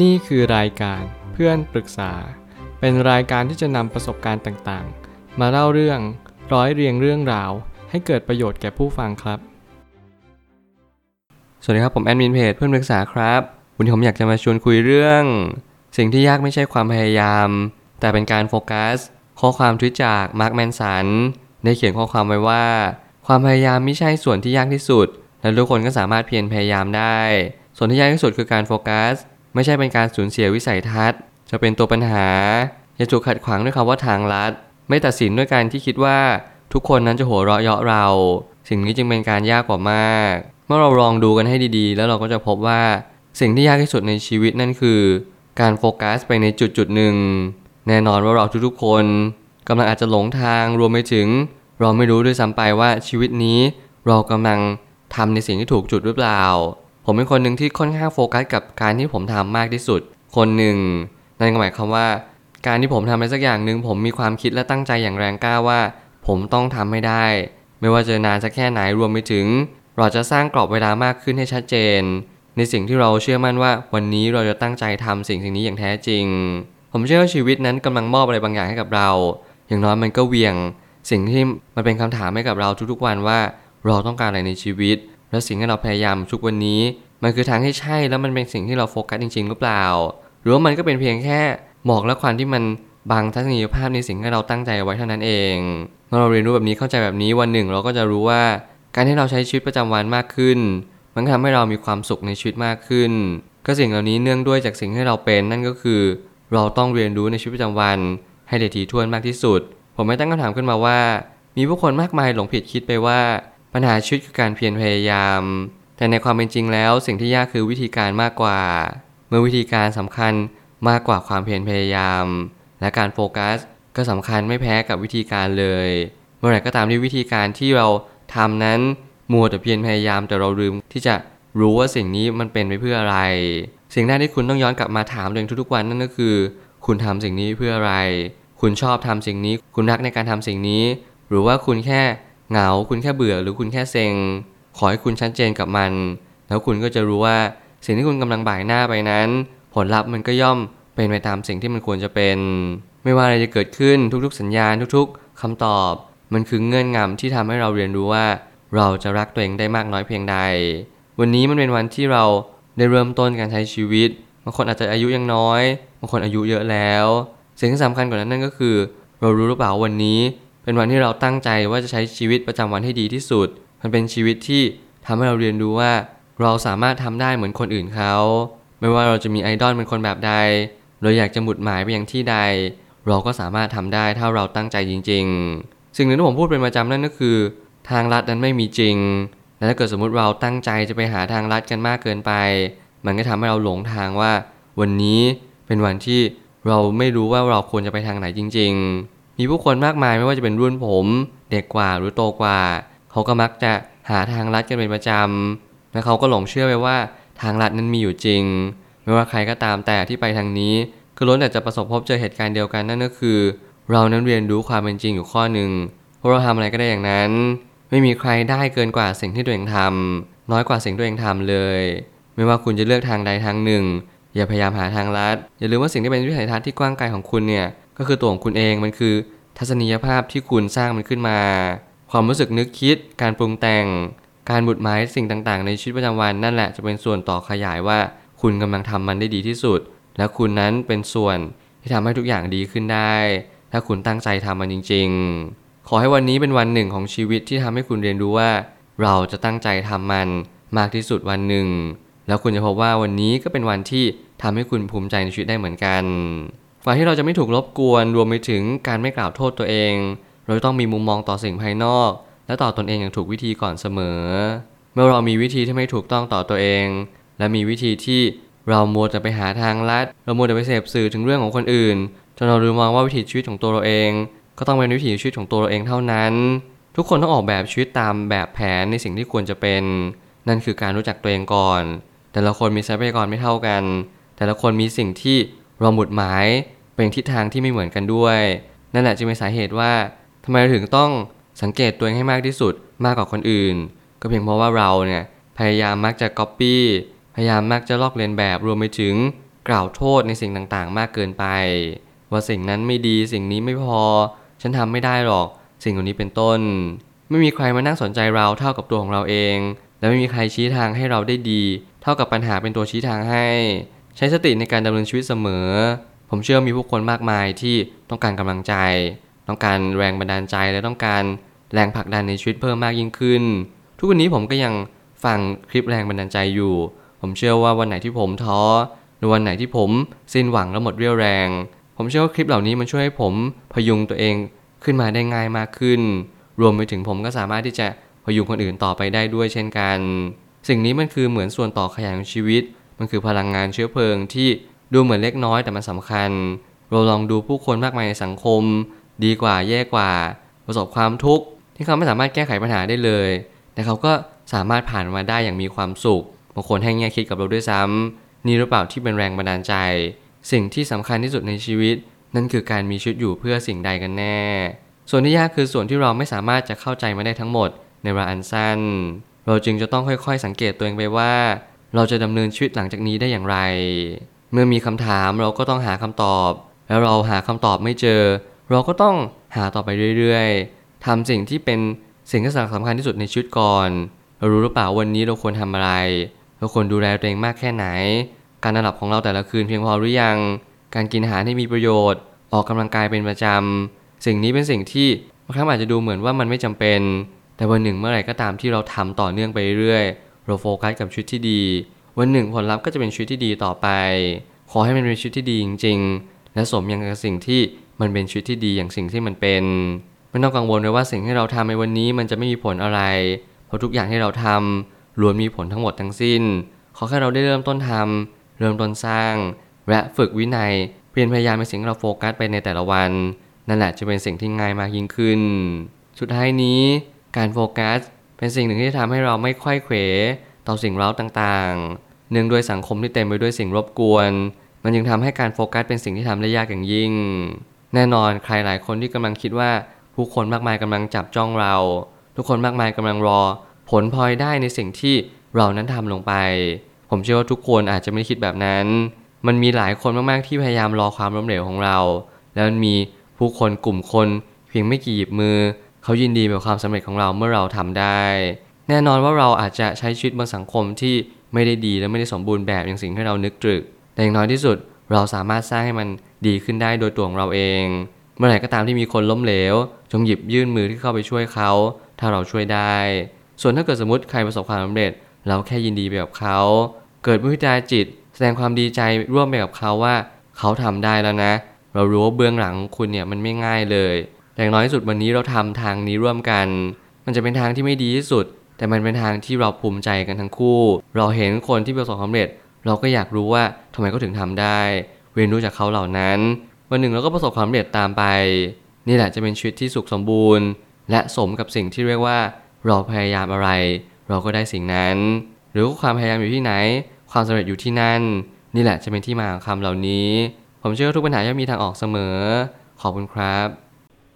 นี่คือรายการเพื่อนปรึกษา เป็นรายการที่จะนำประสบการณ์ต่างๆ มาเล่าเรื่องร้อยเรียงเรื่องราว ให้เกิดประโยชน์แก่ผู้ฟังครับ สวัสดีครับผมแอดมินเพจเพื่อนปรึกษาครับ วันนี้ผมอยากจะมาชวนคุยเรื่อง สิ่งที่ยากไม่ใช่ความพยายาม แต่เป็นการโฟกัส ข้อความทวิตจากมาร์คแมนสันได้เขียนข้อความไว้ว่า ความพยายามไม่ใช่ส่วนที่ยากที่สุด และทุกคนก็สามารถเพียรพยายามได้ ส่วนที่ยากที่สุดคือการโฟกัส ไม่ใช่เป็นการสูญเสียวิสัยทัศน์ จะเป็นตัวปัญหา อย่าถูกขัดขวางด้วยคำว่าทางลัด ไม่ตัดสินด้วยการที่คิดว่าทุกคนนั้นจะหัวเราะเยาะเรา สิ่งนี้จึงเป็นการยากกว่ามาก เมื่อเราลองดูกันให้ดีๆ แล้วเราก็จะพบว่าสิ่งที่ยากที่สุดในชีวิตนั่นคือ การโฟกัสไปในจุดจุดหนึ่ง แน่นอนว่าเราทุกๆคนกำลังอาจจะหลงทางรวมไปถึง เราไม่รู้ด้วยซ้ำไปว่าชีวิตนี้เรากำลังทำในสิ่งที่ถูกจุดหรือเปล่า ผมเป็นคนหนึ่งที่ค่อนข้างโฟกัสกับการที่ผมทำมากที่สุด คนหนึ่งนั่นหมายความว่า การที่ผมทำอะไรสักอย่างหนึ่งผมมีความคิดและตั้งใจอย่างแรงกล้าว่า ผมต้องทำให้ได้ ไม่ว่าจะนานสักแค่ไหนรวมไปถึง เราจะสร้างกรอบเวลามากขึ้นให้ชัดเจน ในสิ่งที่เราเชื่อมั่นว่า วันนี้เราจะตั้งใจทำสิ่งสิ่งนี้อย่างแท้จริง ผมเชื่อว่าชีวิตนั้นกำลังมอบอะไรบางอย่างให้กับเรา อย่างน้อยมันก็เวียง สิ่งที่มันเป็นคำถามให้กับเราทุกๆวันว่า เราต้องการอะไรในชีวิต และสิ่งที่เราพยายามทุกวันนี้ มันคือทางที่ใช่แล้วมันเป็นสิ่งที่เราโฟกัสจริง ๆ หรือเปล่า หรือว่ามันก็เป็นเพียงแค่หมอกและควันที่มันบังทัศนียภาพในสิ่งที่เราตั้งใจไว้เท่านั้นเองเมื่อเราเรียนรู้แบบนี้เข้าใจแบบนี้วันหนึ่งเราก็จะรู้ว่า การที่เราใช้ชีวิตประจำวันมากขึ้น มันทำให้เรามีความสุขในชีวิตมากขึ้น ก็สิ่งเหล่านี้เนื่องด้วยจากสิ่งที่เราเป็นนั่นก็คือ เราต้องเรียนรู้ในชีวิตประจำวัน ให้ละเอียดถี่ถ้วนมากที่สุด ผมไม่ตั้งคำถามขึ้นมาว่า มีผู้คนมากมายหลงผิดคิดไปว่า ปัญหาชีวิตคือการเพียรพยายาม แต่ในความเป็นจริงแล้วสิ่งที่ยากคือวิธีการมากกว่า เมื่อวิธีการสำคัญมากกว่าความเพียรพยายาม และการโฟกัสก็สำคัญไม่แพ้กับวิธีการเลย เมื่อไหร่ก็ตามที่วิธีการที่เราทำนั้นมัวแต่เพียรพยายามแต่เราลืมที่จะรู้ว่าสิ่งนี้มันเป็นไปเพื่ออะไร สิ่งแรกที่คุณต้องย้อนกลับมาถามตัวเองทุกๆวันนั่นก็คือ คุณทำสิ่งนี้เพื่ออะไร คุณชอบทำสิ่งนี้ คุณรักในการทำสิ่งนี้ หรือว่าคุณแค่ เหงาคุณแค่เบื่อหรือคุณแค่เซ็ง ขอให้คุณชัดเจนกับมัน แล้วคุณก็จะรู้ว่าสิ่งที่คุณกำลังบ่ายหน้าไปนั้น ผลลัพธ์มันก็ย่อมเป็นไปตามสิ่งที่มันควรจะเป็น ไม่ว่าอะไรจะเกิดขึ้นทุกๆ สัญญาณทุกๆคำตอบ มันคือเงื่อนงำที่ทำให้เราเรียนรู้ว่า เราจะรักตัวเองได้มากน้อยเพียงใด วันนี้มันเป็นวันที่เราได้เริ่มต้นการใช้ชีวิตบางคนอาจจะอายุยังน้อยบางคนอายุเยอะแล้ว สิ่งที่สำคัญกว่านั้นนั่นก็คือ เรารู้หรือเปล่าวันนี้ เป็นวันที่เราตั้งใจว่าจะใช้ชีวิตประจำวันให้ดีที่สุด มันเป็นชีวิตที่ทำให้เราเรียนรู้ว่า เราสามารถทำได้เหมือนคนอื่นเขา ไม่ว่าเราจะมีไอดอลเป็นคนแบบใด เราอยากจะหมุดหมายไปยังที่ใด เราก็สามารถทำได้ถ้าเราตั้งใจจริง ๆ สิ่งหนึ่งที่ผมพูดเป็นประจำนั่นก็คือ ทางลัดนั้นไม่มีจริง และถ้าเกิดสมมติเราตั้งใจจะไปหาทางลัดกันมากเกินไป มันก็ทำให้เราหลงทางว่า วันนี้เป็นวันที่เราไม่รู้ว่าเราควรจะไปทางไหนจริง ๆ มีผู้คนมากมายไม่ว่าจะเป็นรุ่นผม เด็กกว่าหรือโตกว่า เขาก็มักจะหาทางลัดกันเป็นประจำและเขาก็หลงเชื่อไปว่าทางลัดนั้นมีอยู่จริง ไม่ว่าใครก็ตามแต่ที่ไปทางนี้ก็ล้วนแต่จะประสบพบเจอเหตุการณ์เดียวกันนั่นก็คือ เรานั้นเรียนรู้ความเป็นจริงอยู่ข้อหนึ่งว่าเราทำอะไรก็ได้อย่างนั้น ไม่มีใครได้เกินกว่าสิ่งที่ตัวเองทำน้อยกว่าสิ่งที่ตัวเองทำเลย ไม่ว่าคุณจะเลือกทางใดทางหนึ่ง อย่าพยายามหาทางลัด อย่าลืมว่าสิ่งที่เป็นวิสัยทัศน์ที่กว้างไกลของคุณเนี่ย ก็คือตัวของคุณเองมันคือทัศนียภาพที่คุณสร้างมันขึ้นมา ความรู้สึกนึกคิด การปรุงแต่ง การบุดหมายสิ่งต่างๆ ในชีวิตประจำวันนั่นแหละจะเป็นส่วนต่อขยายว่า คุณกำลังทำมันได้ดีที่สุด และคุณนั้นเป็นส่วนที่ทำให้ทุกอย่างดีขึ้นได้ ถ้าคุณตั้งใจทำมันจริง ๆ ขอให้วันนี้เป็นวันหนึ่งของชีวิตที่ทำให้คุณเรียนรู้ว่า เราจะตั้งใจทำมันมากที่สุดวันหนึ่ง แล้วคุณจะพบว่าวันนี้ก็เป็นวันที่ทำให้คุณภูมิใจในชีวิตได้เหมือนกัน กว่าที่เราจะไม่ถูกรบกวนรวมไปถึงการไม่กล่าวโทษตัวเอง เราต้องมีมุมมองต่อสิ่งภายนอก และต่อตอนเองอย่างถูกวิธีก่อนเสมอ เมื่อเรามีวิธีที่ไม่ถูกต้องต่อตัวเอง และมีวิธีที่เรามัวจะไปหาทางลัด เรามัวจะไปเสพสื่อถึงเรื่องของคนอื่นจนเราลืมมองว่าวิถีชีวิตของตัวเราเอง ก็ต้องเป็นวิถีชีวิตของตัวเราเองเท่านั้น ทุกคนต้องออกแบบชีวิตตามแบบแผนในสิ่งที่ควรจะเป็น นั่นคือการรู้จักตัวเองก่อน แต่ละคนมีทรัพยากรไม่เท่ากัน แต่ละคนมีสิ่งที่ เราหมุดหมายเป็นทิศทางที่ไม่เหมือนกันด้วย นั่นแหละจึงเป็นสาเหตุว่าทำไมเราถึงต้องสังเกตตัวเองให้มากที่สุดมากกว่าคนอื่น ก็เพียงเพราะว่าเราเนี่ยพยายามมักจะก๊อปปี้พยายามมักจะลอกเลียนแบบรวมไปถึงกล่าวโทษในสิ่งต่างๆ มากเกินไป ว่าสิ่งนั้นไม่ดีสิ่งนี้ไม่พอ ฉันทำไม่ได้หรอก สิ่งเหล่านี้เป็นต้น ไม่มีใครมานั่งสนใจเราเท่ากับตัวของเราเอง และไม่มีใครชี้ทางให้เราได้ดี เท่ากับปัญหาเป็นตัวชี้ทางให้ ใช้สติในการดำเนินชีวิตเสมอ ผมเชื่อมีผู้คนมากมายที่ต้องการกำลังใจ ต้องการแรงบันดาลใจและต้องการแรงผลักดันในชีวิตเพิ่มมากยิ่งขึ้น ทุกวันนี้ผมก็ยังฟังคลิปแรงบันดาลใจอยู่ ผมเชื่อว่าวันไหนที่ผมท้อหรือวันไหนที่ผมสิ้นหวังและหมดเรี่ยวแรง ผมเชื่อว่าคลิปเหล่านี้มันช่วยให้ผมพยุงตัวเองขึ้นมาได้ง่ายมากขึ้น รวมไปถึงผมก็สามารถที่จะพยุงคนอื่นต่อไปได้ด้วยเช่นกัน สิ่งนี้มันคือเหมือนส่วนต่อขยายของชีวิต มันคือพลังงานเชื้อเพลิงที่ดูเหมือนเล็กน้อยแต่มันสำคัญ เราลองดูผู้คนมากมายในสังคม ดีกว่าแย่กว่า ประสบความทุกข์ที่เขาไม่สามารถแก้ไขปัญหาได้เลย แต่เขาก็สามารถผ่านมาได้อย่างมีความสุขบางคนให้แง่คิดกับเราด้วยซ้ำนี่หรือเปล่าที่เป็นแรงบันดาลใจ สิ่งที่สำคัญที่สุดในชีวิต นั่นคือการมีชีวิตอยู่เพื่อสิ่งใดกันแน่ ส่วนที่ยากคือส่วนที่เราไม่สามารถจะเข้าใจมาได้ทั้งหมดในเวลาอันสั้น เราจึงจะต้องค่อยๆ สังเกตตัวเองไปว่า เราจะดำเนินชีวิตหลังจากนี้ได้อย่างไร เมื่อมีคำถามเราก็ต้องหาคำตอบ แล้วเราหาคำตอบไม่เจอ เราก็ต้องหาต่อไปเรื่อยๆทำสิ่งที่เป็นสิ่งที่สำคัญที่สุดในชีวิตก่อน เรารู้หรือเปล่าวันนี้เราควรทำอะไร เราควรดูแลตัวเองมากแค่ไหน การนอนหลับของเราแต่ละคืนเพียงพอหรือยัง การกินอาหารให้มีประโยชน์ ออกกำลังกายเป็นประจำ สิ่งนี้เป็นสิ่งที่บางครั้งอาจจะดูเหมือนว่ามันไม่จำเป็น แต่วันหนึ่งเมื่อไหร่ก็ตามที่เราทำต่อเนื่องไปเรื่อย เราโฟกัสกับชีวิตที่ดี วันหนึ่งผลลัพธ์ก็จะเป็นชีวิตที่ดีต่อไป ขอให้มันเป็นชีวิตที่ดีจริงๆ และสมยังกับสิ่งที่มันเป็นชีวิตที่ดีอย่างสิ่งที่มันเป็น ไม่ต้องกังวลเลยว่าสิ่งที่เราทำในวันนี้มันจะไม่มีผลอะไร เพราะทุกอย่างที่เราทำล้วนมีผลทั้งหมดทั้งสิ้น ขอแค่เราได้เริ่มต้นทำเริ่มต้นสร้าง และฝึกวินัยเปลี่ยนพยายามเป็นสิ่งที่เราโฟกัสไปในแต่ละวัน นั่นแหละจะเป็นสิ่งที่ง่ายมากยิ่งขึ้น สุดท้ายนี้การโฟกัส เป็นสิ่งหนึ่งที่ทำให้เราไม่ค่อยเขวต่อสิ่งเร้าต่างๆ เนื่องด้วยสังคมที่เต็มไปด้วยสิ่งรบกวน มันจึงทำให้การโฟกัสเป็นสิ่งที่ทำได้ยากอย่างยิ่ง แน่นอนใครหลายคนที่กำลังคิดว่าผู้คนมากมายกำลังจับจ้องเรา ทุกคนมากมายกำลังรอ ผลพลอยได้ในสิ่งที่เรานั้นทำลงไป ผมเชื่อว่าทุกคนอาจจะไม่คิดแบบนั้น มันมีหลายคนมากๆที่พยายามรอความล้มเหลวของเรา แล้วมันมีผู้คนกลุ่มคนเพียงไม่กี่หยิบมือ เขายินดีกับความสำเร็จของเราเมื่อเราทำได้ แน่นอนว่าเราอาจจะใช้ชีวิตบนสังคมที่ไม่ได้ดีและไม่ได้สมบูรณ์แบบอย่างสิ่งที่เรานึกตรึก แต่อย่างน้อยที่สุดเราสามารถสร้างให้มันดีขึ้นได้โดยตัวของเราเอง เมื่อไหร่ก็ตามที่มีคนล้มเหลว จงหยิบยื่นมือที่เข้าไปช่วยเขา ถ้าเราช่วยได้ ส่วนถ้าเกิดสมมติใครประสบความสำเร็จ เราแค่ยินดีไปกับเขา เกิดมุทิตาจิต แสดงความดีใจร่วมไปกับเขาว่า เขาทำได้แล้วนะ เรารู้ว่าเบื้องหลังคุณเนี่ยมันไม่ง่ายเลย อย่างน้อยที่สุดวันนี้เราทำทางนี้ร่วมกัน มันจะเป็นทางที่ไม่ดีที่สุด แต่มันเป็นทางที่เราภูมิใจกันทั้งคู่ เราเห็นคนที่ประสบความสำเร็จ เราก็อยากรู้ว่าทำไมเขาถึงทำได้ เรียนรู้จากเขาเหล่านั้น วันหนึ่งเราก็ประสบความสำเร็จตามไป นี่แหละจะเป็นชีวิตที่สุขสมบูรณ์ และสมกับสิ่งที่เรียกว่า เราพยายามอะไร เราก็ได้สิ่งนั้น หรือว่าความพยายามอยู่ที่ไหน ความสำเร็จอยู่ที่นั่น นี่แหละจะเป็นที่มาของคำเหล่านี้ ผมเชื่อว่าทุกปัญหาย่อมมีทางออกเสมอ ขอบคุณครับ